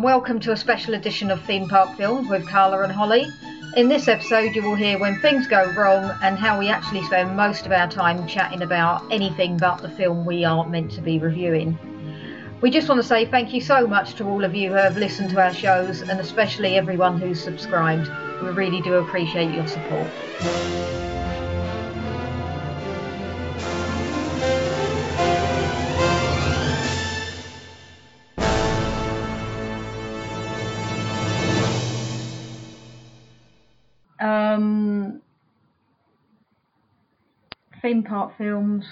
And welcome to a special edition of Theme Park Films with Carla and Holly. In this episode, you will hear when things go wrong and how we actually spend most of our time chatting about anything but the film we aren't meant to be reviewing. We just want to say thank you so much to all of you who have listened to our shows and especially everyone who's subscribed. We really do appreciate your support. Um, theme park films,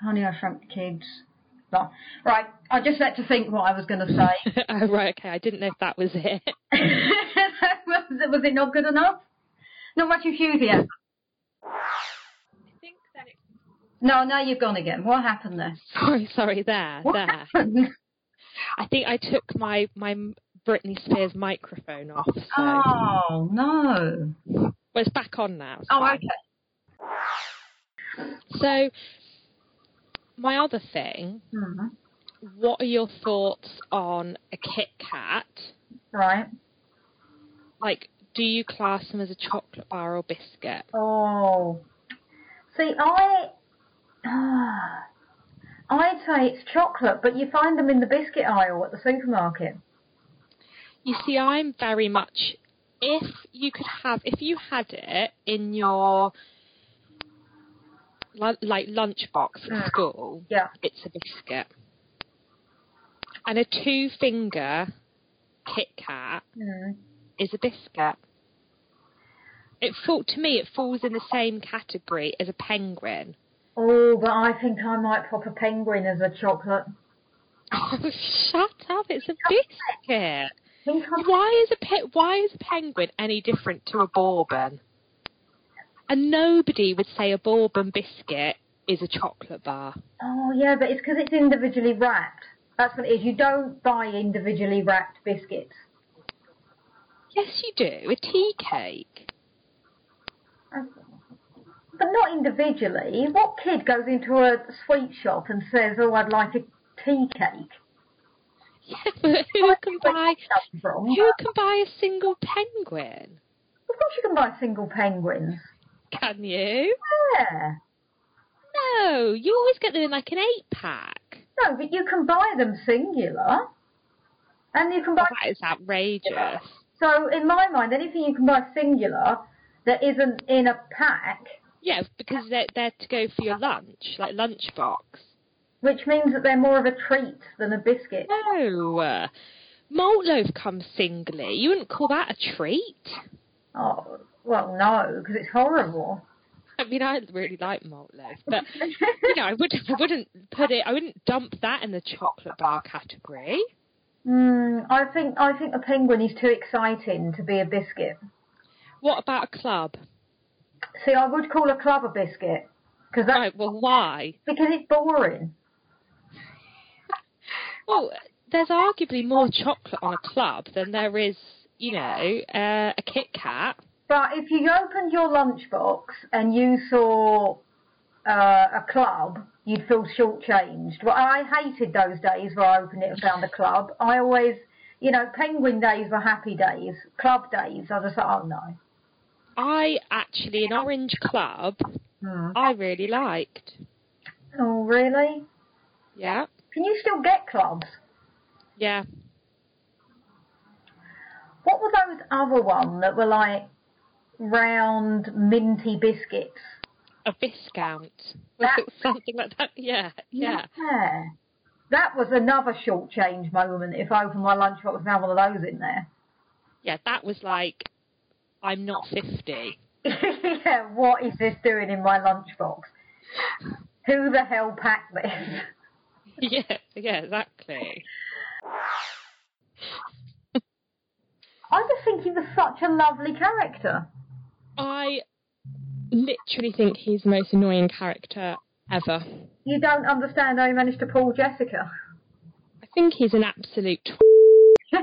Honey I Shrunk the Kids. No. Right, I just had to think what I was going to say. oh, right, okay. I didn't know if that was it. was, it was it not good enough? Not much enthusiasm. I think that. No, now you've gone again. What happened there? Sorry, sorry, there, What there. happened? I think I took my, my Britney Spears microphone off. So. Oh, no. Well, it's back on now. it's Oh, okay. So, my other thing, Hmm. what are your thoughts on a Kit Kat? Right. Like, do you class them as a chocolate bar or biscuit? Oh. See, I. I'd say it's chocolate, but you find them in the biscuit aisle at the supermarket. You see, I'm very much. If you could have, if you had it in your like lunchbox at Mm. school, Yeah. it's a biscuit. And a two finger Kit Kat Hmm. is a biscuit. It fall to me, it falls in the same category as a penguin. Oh, but I think I might pop a penguin as a chocolate. Oh, shut up! It's a biscuit. Why is a pe- why is a penguin any different to a bourbon? And nobody would say a bourbon biscuit is a chocolate bar. Oh, yeah, but it's because it's individually wrapped. That's what it is. You don't buy individually wrapped biscuits. Yes, you do. A tea cake. But not individually. What kid goes into a sweet shop and says, "Oh, I'd like a tea cake"? Yeah, but who can buy who can buy a single penguin? Of course, you can buy single penguins. Can you? Yeah. No, you always get them in like an eight pack. No, but you can buy them singular, and you can buy. Oh, that is outrageous. So, in my mind, anything you can buy singular that isn't in a pack, Yeah, because they're they're to go for your lunch, like lunchbox. Which means that they're more of a treat than a biscuit. No, uh, malt loaf comes singly. You wouldn't call that a treat. Oh, well, no, because it's horrible. I mean, I really like malt loaf, but you know, I wouldn't, I wouldn't put it, I wouldn't dump that in the chocolate bar category. Mm, I think I think a penguin is too exciting to be a biscuit. What about a club? See, I would call a club a biscuit because that's Right, well, why? because it's boring. Well, there's arguably more chocolate on a club than there is, you know, uh, a Kit Kat. But if you opened your lunchbox and you saw uh, a club, you'd feel shortchanged. Well, I hated those days where I opened it and found a club. I always, you know, penguin days were happy days. Club days, I just thought, oh no. I actually, an orange club, Hmm. I really liked. Oh, really? Yeah, Can you still get clubs? yeah. What were those other ones that were like round minty biscuits? A viscount. Was something like that? Yeah, yeah. Yeah. That was another short change moment if I opened my lunchbox and found one of those in there. Yeah, that was like, I'm not 50. yeah, what is this doing in my lunchbox? Who the hell packed this? yeah, yeah, exactly. I just think he was such a lovely character. I literally think he's the most annoying character ever. You don't understand how he managed to pull Jessica. I think he's an absolute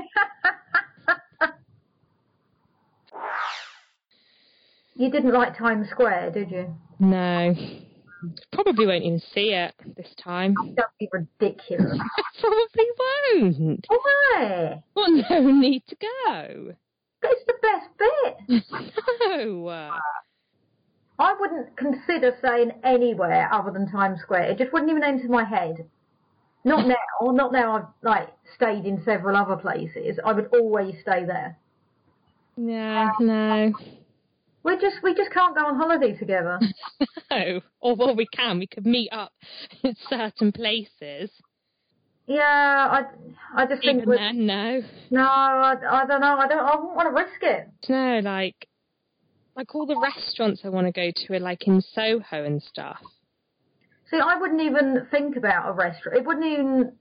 you didn't like Times Square, did you? No. Probably won't even see it this time. That'd be ridiculous. Probably won't. Why? Well, no need to go. It's the best bit. No. I wouldn't consider staying anywhere other than Times Square. It just wouldn't even enter my head. Not now. Not now. I've like stayed in several other places. I would always stay there. No, no. We just we just can't go on holiday together. No. Or well, we can. We could meet up in certain places. Yeah, I I just think Even then, no. no, I, I don't know. I don't. I wouldn't want to risk it. No, like, like all the restaurants I want to go to are like in Soho and stuff. See, I wouldn't even think about a restaurant. It wouldn't even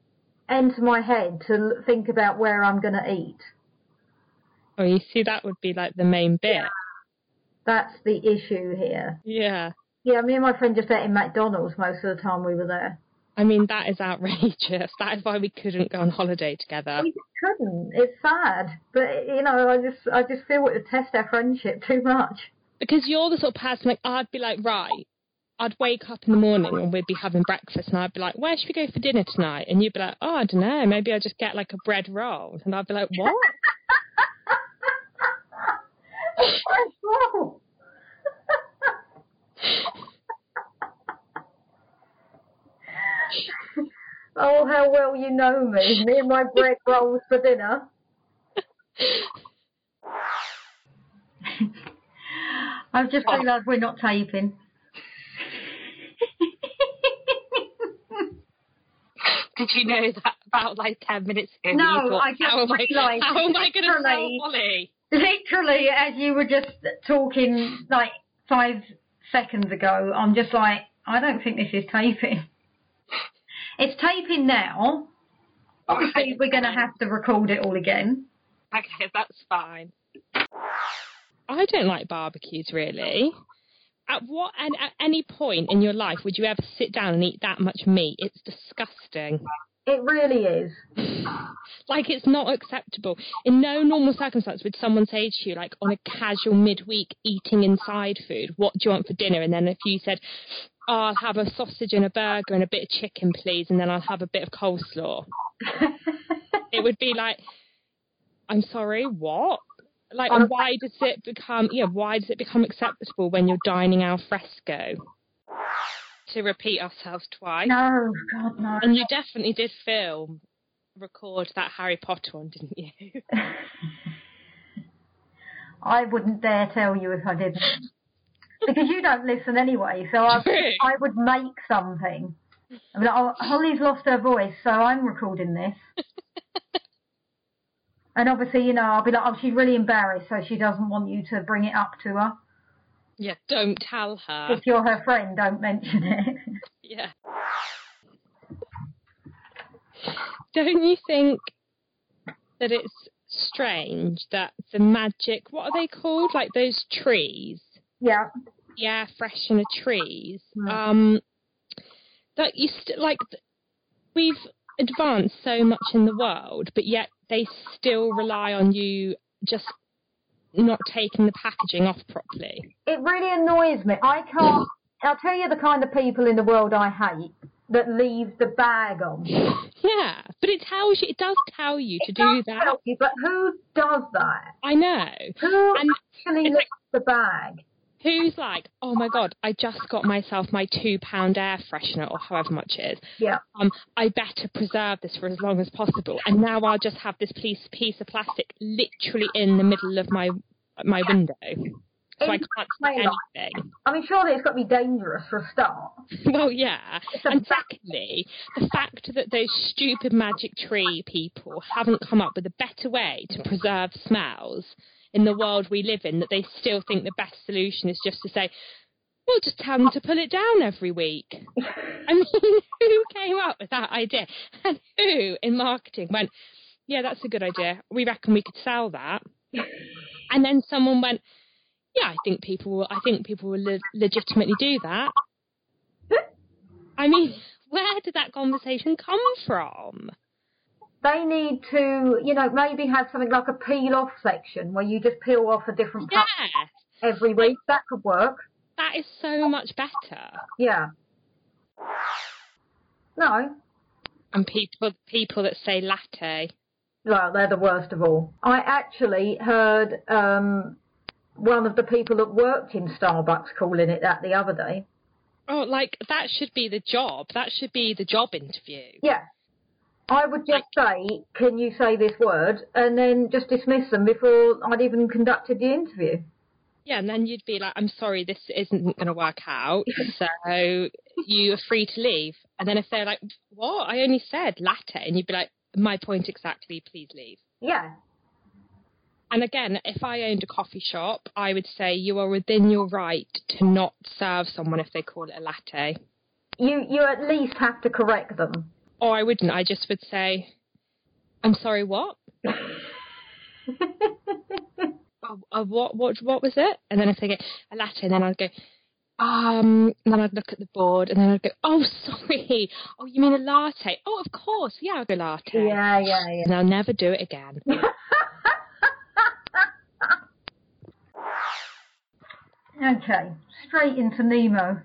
enter my head to think about where I'm going to eat. Oh, you see, that would be like the main bit. That's the issue here. Yeah. Yeah, me and my friend just ate in McDonald's most of the time we were there. I mean, that is outrageous. That is why we couldn't go on holiday together. We just couldn't. It's sad, but you know, I just I just feel it would test our friendship too much. Because you're the sort of person, like, I'd be like, right, I'd wake up in the morning and we'd be having breakfast and I'd be like, where should we go for dinner tonight? And you'd be like, oh, I don't know, maybe I'll just get like a bread roll. And I'd be like, what? Whoa. oh, how well you know me. Me and my bread rolls for dinner. I've just realised we're not taping. Did you know that about like 10 minutes ago? No, thought, I just how am I, realised how am I going to tell literally- Molly? Literally, as you were just talking like five seconds ago, I'm just like, I don't think this is taping. It's taping now. Obviously, we're going to have to record it all again. Okay, that's fine. I don't like barbecues really. At what and at any point in your life would you ever sit down and eat that much meat? It's disgusting. It really is. Like it's not acceptable. In no normal circumstance would someone say to you, like on a casual midweek eating inside food, what do you want for dinner? And then if you said, oh, I'll have a sausage and a burger and a bit of chicken, please, and then I'll have a bit of coleslaw. It would be like, I'm sorry, what? Like, Um, why does it become? Yeah, why does it become acceptable when you're dining al fresco? To repeat ourselves twice. no, God, no. And you definitely did film, record that Harry Potter one, didn't you? I wouldn't dare tell you if I didn't. Because you don't listen anyway, so I, I would make something. I mean, oh, Holly's lost her voice, so I'm recording this. and obviously, you know, I'll be like, oh, she's really embarrassed, so she doesn't want you to bring it up to her. Yeah, don't tell her. If you're her friend, don't mention it. Yeah. Don't you think that it's strange that the magic, what are they called? Like those trees? yeah. Yeah, freshener trees. Mm. Um, that you st- like, we've advanced so much in the world, but yet they still rely on you just not taking the packaging off properly. It really annoys me. I can't. I'll tell you the kind of people in the world I hate that leave the bag on. Yeah, but it tells you, it does tell you to do Does that. you, But who does that? I know. Who And actually it's lifts the bag? Who's like, oh my god, I just got myself my two pound air freshener or however much it is. Yeah. Um, I better preserve this for as long as possible, and now I'll just have this piece piece of plastic literally in the middle of my my window, so I can't see anything. I mean, surely it's got to be dangerous for a start. Well, yeah. And secondly, the fact that those stupid magic tree people haven't come up with a better way to preserve smells in the world we live in, that they still think the best solution is just to say, we'll just tell them to pull it down every week. I mean, who came up with that idea? And who in marketing went, yeah, that's a good idea. We reckon we could sell that. And then someone went, yeah, I think people will, I think people will le- legitimately do that. I mean, where did that conversation come from? They need to, you know, maybe have something like a peel off section where you just peel off a different part every week. That could work. that is so much better. Yeah. No. And people people that say latte. Well, they're the worst of all. I actually heard um, one of the people that worked in Starbucks calling it that the other day. Oh, like that should be the job. That should be the job interview. Yeah. I would just say, can you say this word? And then just dismiss them before I'd even conducted the interview. Yeah, and then you'd be like, I'm sorry, this isn't going to work out, so you are free to leave. And then if they're like, what? I only said latte. And you'd be like, my point exactly, please leave. Yeah. And again, if I owned a coffee shop, I would say you are within your right to not serve someone if they call it a latte. You you at least have to correct them. Or I wouldn't. I just would say, I'm sorry, what? oh, uh, what what what was it? And then if they get a latte, and then I'd go, um, and then I'd look at the board, and then I'd go, oh, sorry, oh, you mean a latte? Oh, of course, yeah, I'll go latte. Yeah, yeah, yeah. And I'll never do it again. okay, straight into Nemo.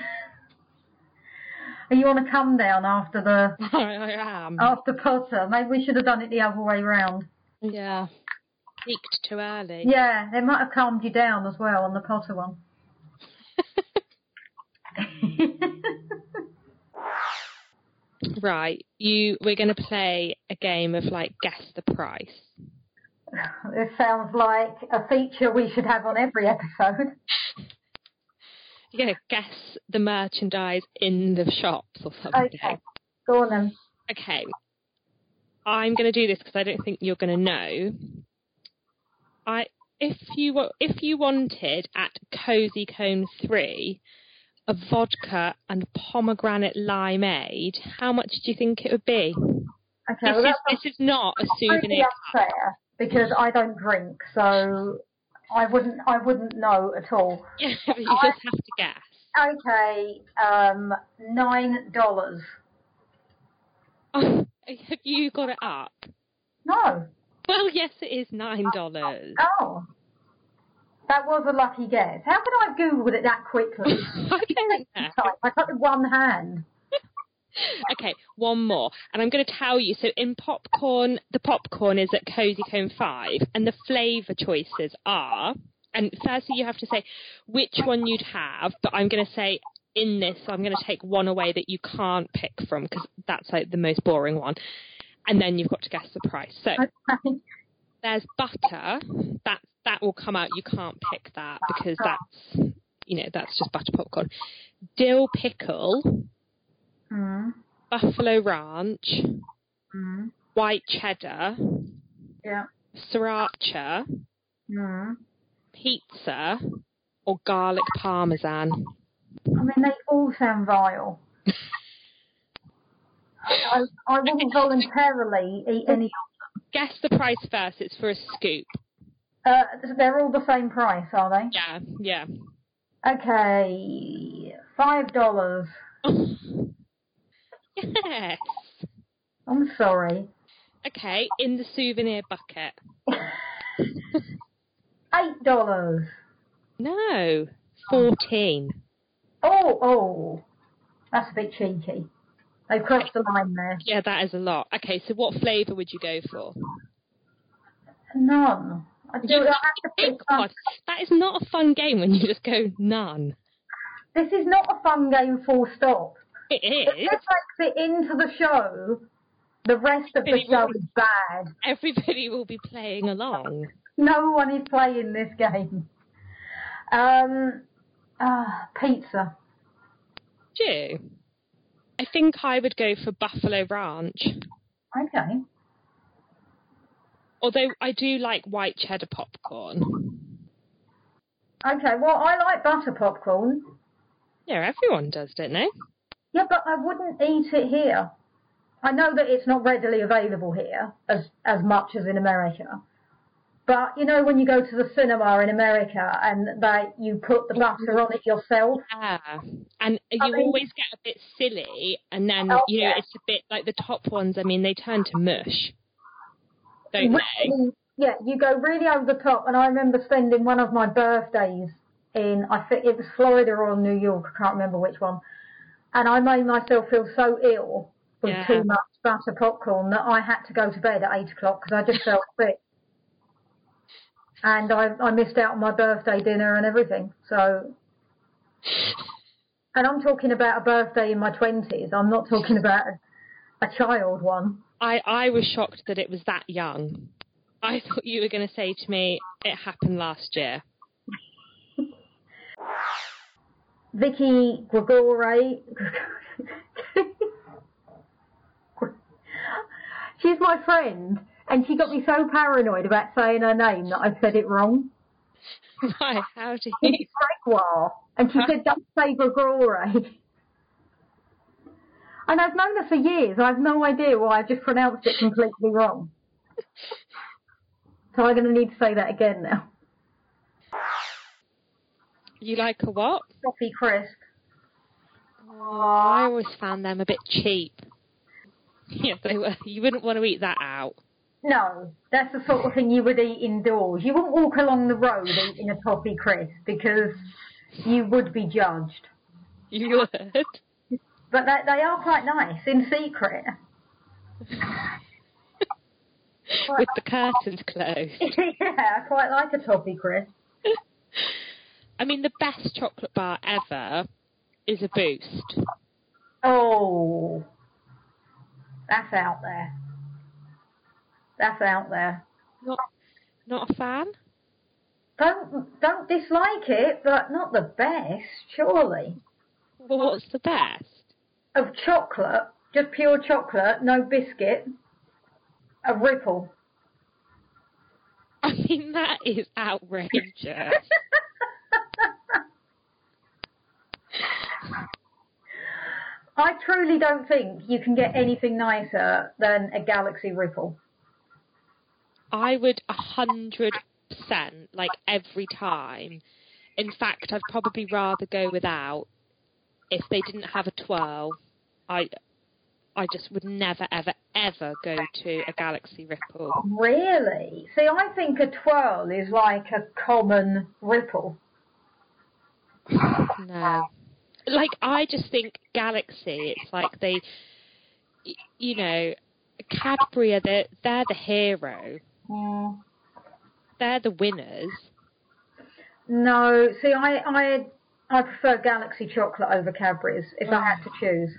You on a come down after the I am. after Potter? Maybe we should have done it the other way round. Yeah. Peaked too early. Yeah, they might have calmed you down as well on the Potter one. Right. You we're gonna play a game of like guess the price. This sounds like a feature we should have on every episode. You're gonna guess the merchandise in the shops or something. Okay, go on then. Okay. I'm going to do this because I don't think you're going to know. I if you wa- if you wanted at Cozy Cone Three a vodka and pomegranate limeade, how much do you think it would be? Okay, This well is, this is not a souvenir. because I don't drink, so I wouldn't I wouldn't know at all. Yeah, but you just have to guess. Okay, um, nine dollars. Oh, have you got it up? No. Well, yes, it is nine dollars. Oh. That was a lucky guess. How could I have Googled it that quickly? I don't know. I got with one hand. Okay, one more. And I'm going to tell you. So in popcorn, the popcorn is at Cozy Cone 5, and the flavour choices are. And firstly, you have to say which one you'd have, but I'm going to say in this, I'm going to take one away that you can't pick from because that's like the most boring one. And then you've got to guess the price. So there's butter. That that will come out. You can't pick that because that's you know that's just butter popcorn. Dill pickle, Mm. buffalo ranch, Mm. white cheddar, Yeah. sriracha, Mm. pizza, or garlic parmesan. I mean, they all sound vile. I, I wouldn't voluntarily eat any. of them. Guess the price first. It's for a scoop. Uh, they're all the same price, are they? Yeah, yeah. Okay, five dollars. yes. I'm sorry. Okay, in the souvenir bucket. Eight dollars. No, fourteen. Oh, oh, that's a bit cheeky. They've crossed the line there. Yeah, that is a lot. Okay, so what flavour would you go for? None. I do. I have to pick. God, that is not a fun game when you just go none. This is not a fun game. Full stop. It is. this makes it into the show, the rest of the show is bad. Everybody will be playing along. No one is playing this game. Um, ah, pizza. Do? I think I would go for Buffalo Ranch. Okay. Although I do like white cheddar popcorn. Okay. Well, I like butter popcorn. Yeah, everyone does, don't they? Yeah, but I wouldn't eat it here. I know that it's not readily available here as as much as in America. But you know when you go to the cinema in America and they you put the butter on it yourself. Yeah. And you I mean- always get a bit silly, and then, Oh, you know, yeah. it's a bit like the top ones, I mean, they turn to mush. Don't they? Yeah, you go really over the top. And I remember spending one of my birthdays in I think it was Florida or New York, I can't remember which one. And I made myself feel so ill with Yeah. too much butter popcorn that I had to go to bed at eight o'clock because I just felt sick. And I, I missed out on my birthday dinner and everything. So, and I'm talking about a birthday in my twenties. I'm not talking about a, a child one. I, I was shocked that it was that young. I thought you were going to say to me, it happened last year. Vicky Gregore. She's my friend, and she got me so paranoid about saying her name that I said it wrong. Why? How do you? It's Gregoire, and she said, "Don't say Gregore." And I've known her for years. I have no idea why I just pronounced it completely wrong. So I'm going to need to say that again now. You like a what? Toffee crisp. Oh, I always found them a bit cheap. Yeah, they were. You wouldn't want to eat that out. No, that's the sort of thing you would eat indoors. You wouldn't walk along the road eating a toffee crisp because you would be judged. You would. But they, they are quite nice in secret. With the curtains closed. yeah, I quite like a toffee crisp. I mean, the best chocolate bar ever is a Boost. Oh, that's out there. That's out there. Not, not a fan. Don't don't dislike it, but not the best, surely. Well, what's the best? Of chocolate, just pure chocolate, no biscuit. A ripple. I mean, that is outrageous. I truly don't think you can get anything nicer than a Galaxy Ripple. I would a hundred percent, like every time. In fact, I'd probably rather go without. If they didn't have a twirl, I, I just would never, ever, ever go to a Galaxy Ripple. Really? See, I think a twirl is like a common ripple. No, like I just think Galaxy. It's like they, you know, Cadbury are the, they're the hero. Mm. They're the winners. No, see, I, I, I prefer Galaxy chocolate over Cadbury's if I had to choose.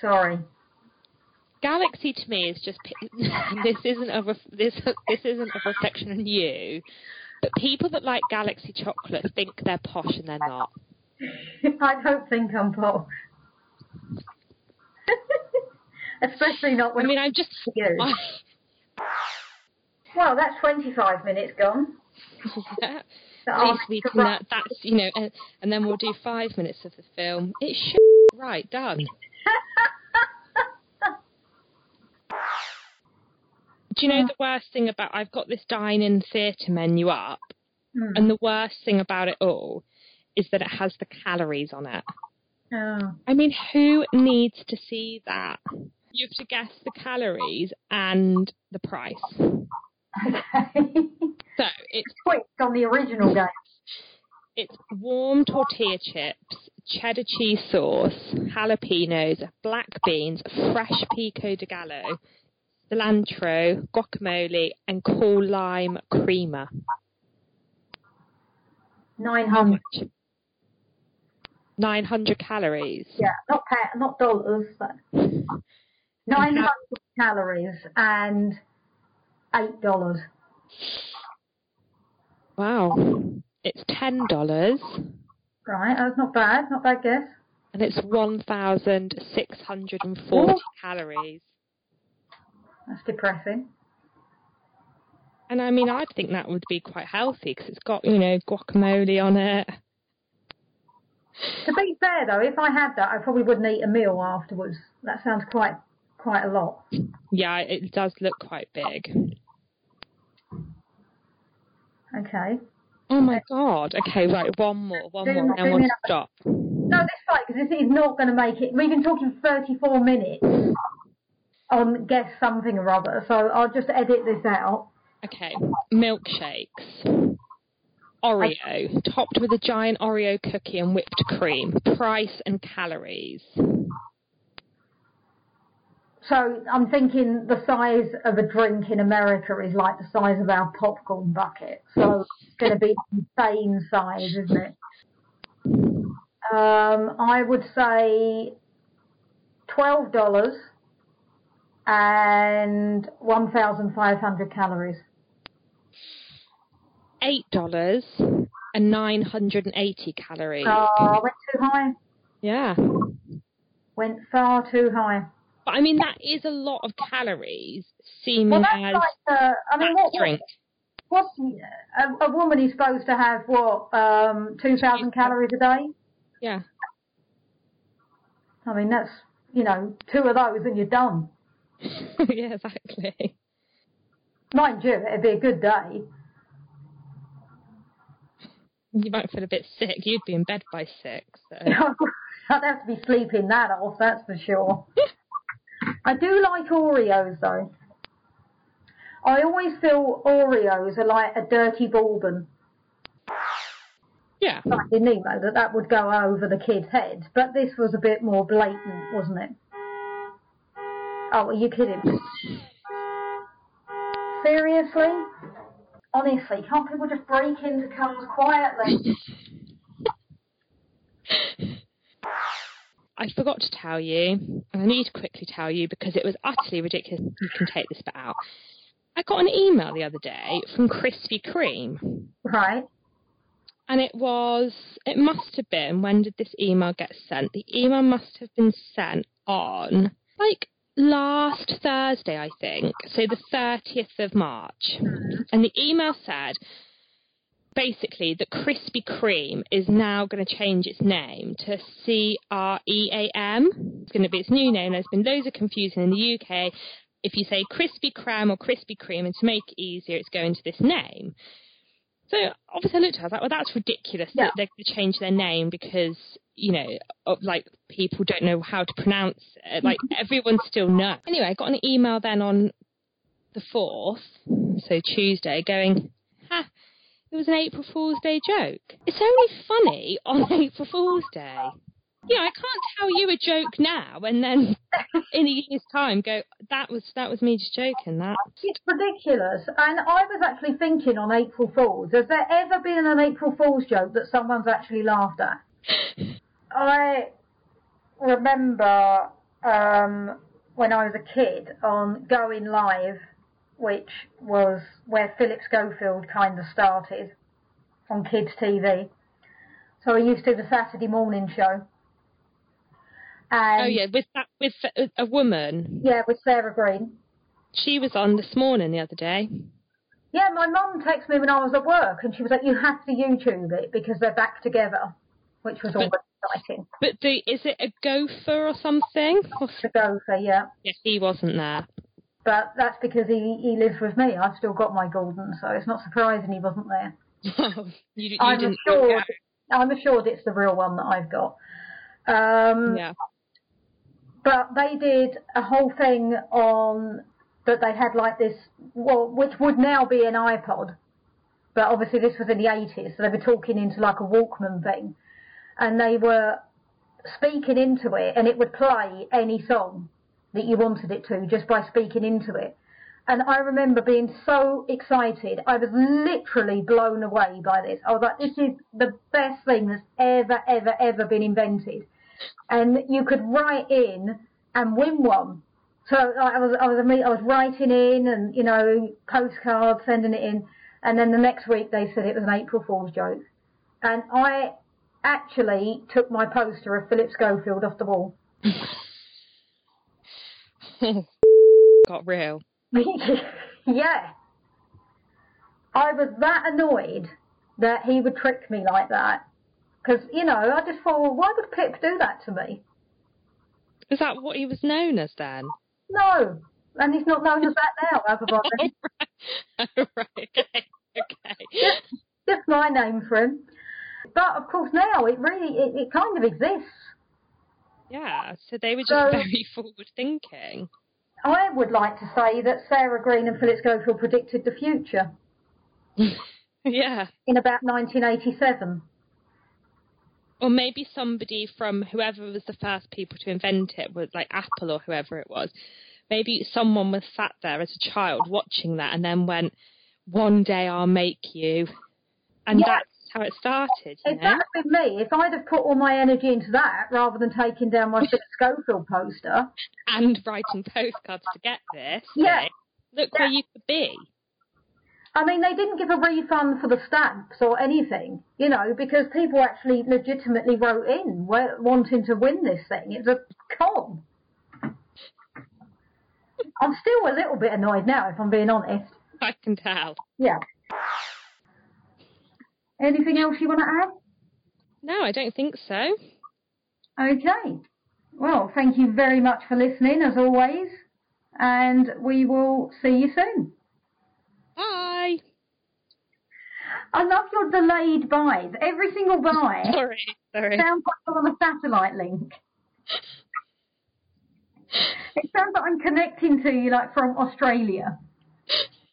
Sorry. Galaxy to me is just this isn't a ref, this this isn't a reflection on you, but people that like Galaxy chocolate think they're posh and they're not. I don't think I'm posh. Especially not when I mean, I'm just you. I, Well, that's 25 minutes gone. yeah, at least we can. Uh, wrap- that's you know, and, and then we'll do five minutes of the film. It's sh- right done. Do you know the worst thing about? I've got this dine-in theatre menu up, Hmm. and the worst thing about it all is that it has the calories on it. Oh. I mean, who needs to see that? You have to guess the calories and the price. Okay. So it's Quick on the original game. it's warm tortilla chips, cheddar cheese sauce, jalapenos, black beans, fresh pico de gallo, cilantro, guacamole, and cool lime crema. 900. 900 calories. Yeah, not pa- not dollars, but 900 calories and eight dollars. Wow. It's $10 Right, that's not bad. Not bad guess. and it's 1,640 Ooh. calories. That's depressing. And I mean, I'd think that would be quite healthy because it's got, you know, guacamole on it. To be fair though, if I had that, I probably wouldn't eat a meal afterwards. That sounds quite quite a lot. Yeah, it does look quite big. Okay. Oh my god. Okay, right, one more, one Do- more, and we'll stop. No, that's fine because this is not going to make it. We've been talking 34 minutes on guess something or other, so I'll just edit this out. Okay, milkshakes. Oreo, topped with a giant Oreo cookie and whipped cream. Price and calories. So I'm thinking the size of a drink in America is like the size of our popcorn bucket. So it's going to be insane size, isn't it? Um, I would say twelve dollars and one thousand five hundred calories. Eight dollars and nine hundred and eighty calories. Oh, went too high. Yeah. Went far too high. But I mean that is a lot of calories seeming Well, as that's like uh, I mean, what, drink. what's a, a woman is supposed to have what um, two thousand calories a day? Yeah. I mean, that's you know two of those and you're done. yeah, exactly. Mind you, it'd be a good day. You might feel a bit sick. You'd be in bed by six. So. I'd have to be sleeping that off, that's for sure. I do like Oreos though. I always feel Oreos are like a dirty bourbon. Yeah. Like Nemo, that that would go over the kid's head. But this was a bit more blatant, wasn't it? Oh, are you kidding? Seriously? Honestly, can't people just break into cars quietly? I forgot to tell you, and I need to quickly tell you because it was utterly ridiculous. You can take this bit out. I got an email the other day from Krispy Kreme, right? and it was, it must have been, when did this email get sent? The email must have been sent on, like, last Thursday, I think, so the 30th of March. And the email said, basically that Krispy Kreme is now going to change its name to C R E A M. It's going to be its new name. There's been loads of confusion in the UK. If you say Krispy Kreme or Krispy Kreme, and to make it easier, it's going to this name. So obviously I looked at it, I was like, well, that's ridiculous Yeah. that they're going to change their name because, you know, like people don't know how to pronounce it. Like mm-hmm. everyone still knows. Anyway, I got an email then on the 4th, so Tuesday, going, ha, it was an April Fool's Day joke. It's only funny on April Fool's Day. You know, I can't tell you a joke now and then in a year's time go, that was that was me just joking. That It's ridiculous. And I was actually thinking on April Fool's, has there ever been an April Fool's joke that someone's actually laughed at? I remember um, when I was a kid on Going Live, which was where Philip Schofield kind of started on kids' TV. So I used to do the Saturday morning show. And oh yeah, with that with a, a woman. yeah, with Sarah Greene. She was on this morning the other day. Yeah, my mum texted me when I was at work, and she was like, "You have to YouTube it because they're back together," which was always exciting. But the, is it a gopher or something? Or- To go for yeah, Yeah, he wasn't there. but that's because he he lives with me. I've still got my Gordon, so it's not surprising he wasn't there. you, you I'm assured. I'm assured it's the real one that I've got. Um, Yeah. But they did a whole thing on that they had like this, well, which would now be an iPod, but obviously this was in the 80s, so they were talking into like a Walkman thing, and they were speaking into it, and it would play any song that you wanted it to just by speaking into it. And I remember being so excited. I was literally blown away by this. I was like, this is the best thing that's ever, ever, ever been invented and you could write in and win one. So I was I was I was writing in and you know postcards sending it in, and then the next week they said it was an April Fool's joke, and I actually took my poster of Philip Schofield off the wall. Got real. yeah, I was that annoyed that he would trick me like that. Because, you know, I just thought, well, why would Pip do that to me? Is that what he was known as then? No. And he's not known as that now, everybody. oh, right. Okay. Okay. Just my name for him. But of course now it really, it, it kind of exists. Yeah. So they were just So- very forward thinking. I would like to say that Sarah Greene and Philip Schofield predicted the future. Yeah. in about 1987. Or maybe somebody from whoever was the first people to invent it, was like Apple or whoever it was. Maybe someone was sat there as a child watching that and then went, "One day I'll make you," and Yeah. that's how it started. You If know? that had been me, if I'd have put all my energy into that rather than taking down my Schofield poster, And writing postcards to get this. Yeah. Look where you could be. I mean, they didn't give a refund for the stamps or anything, you know, because people actually legitimately wrote in wanting to win this thing. It's a con. I'm still a little bit annoyed now, if I'm being honest. I can tell. Yeah. Anything else you want to add? No, I don't think so. Okay. Well, thank you very much for listening, as always, and we will see you soon. Bye. I love your delayed buys. Every single buy Sorry, sorry. sounds like you're on a satellite link. It sounds like I'm connecting to you, like from Australia.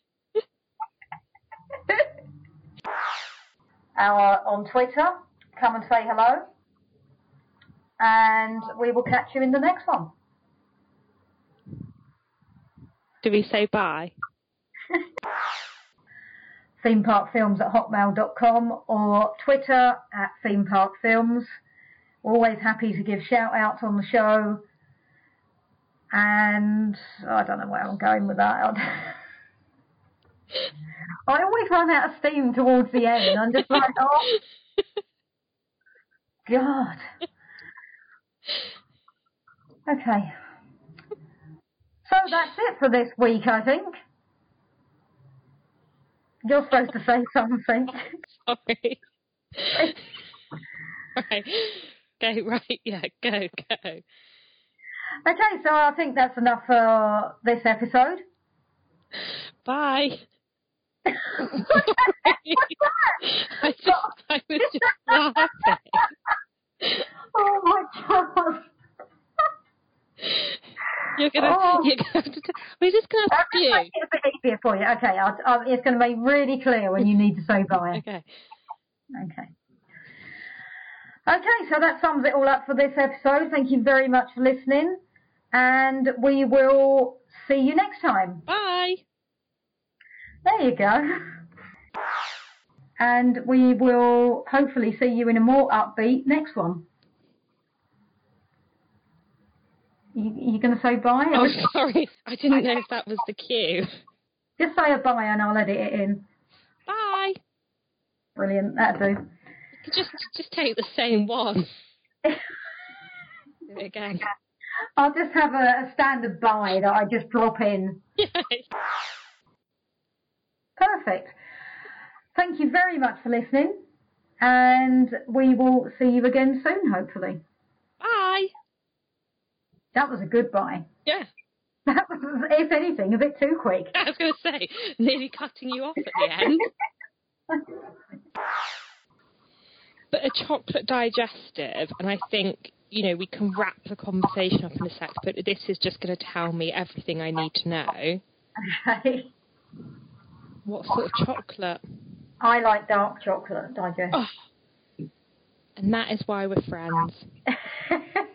Our on Twitter, come and say hello, and we will catch you in the next one. Do we say bye? theme park films at hotmail.com or Twitter at theme park films. Always happy to give shout outs on the show. And I don't know where I'm going with that. I always run out of steam towards the end. I'm just like, oh, God. Okay. So that's it for this week, I think. You're supposed to say something. Sorry. right. Go, right, yeah, go, go. Okay, so I think that's enough for this episode. Bye. I just, I was just laughing. oh my god. You're gonna, Oh. you're gonna have to, t- we're just gonna have to just make it a bit easier for you. Okay, I'll, I'll, it's going to be really clear when you need to say bye. Okay. Okay. Okay, so that sums it all up for this episode. Thank you very much for listening, and we will see you next time. Bye. There you go. And we will hopefully see you in a more upbeat next one. You, you going to say bye? Oh, sorry. I didn't know if that was the cue. Just say a bye and I'll edit it in. Bye. Brilliant, that'll do. Just, just take the same one. Do it again. I'll just have a, a standard bye that I just drop in. Perfect. Thank you very much for listening, and we will see you again soon, hopefully. Bye. That was a goodbye. Yeah. That was, if anything, a bit too quick. I was going to say, nearly cutting you off at the end. But a chocolate digestive, and I think, you know, we can wrap the conversation up in a sec, but this is just going to tell me everything I need to know. Okay. What sort of chocolate? I like dark chocolate digest. Oh. And that is why we're friends.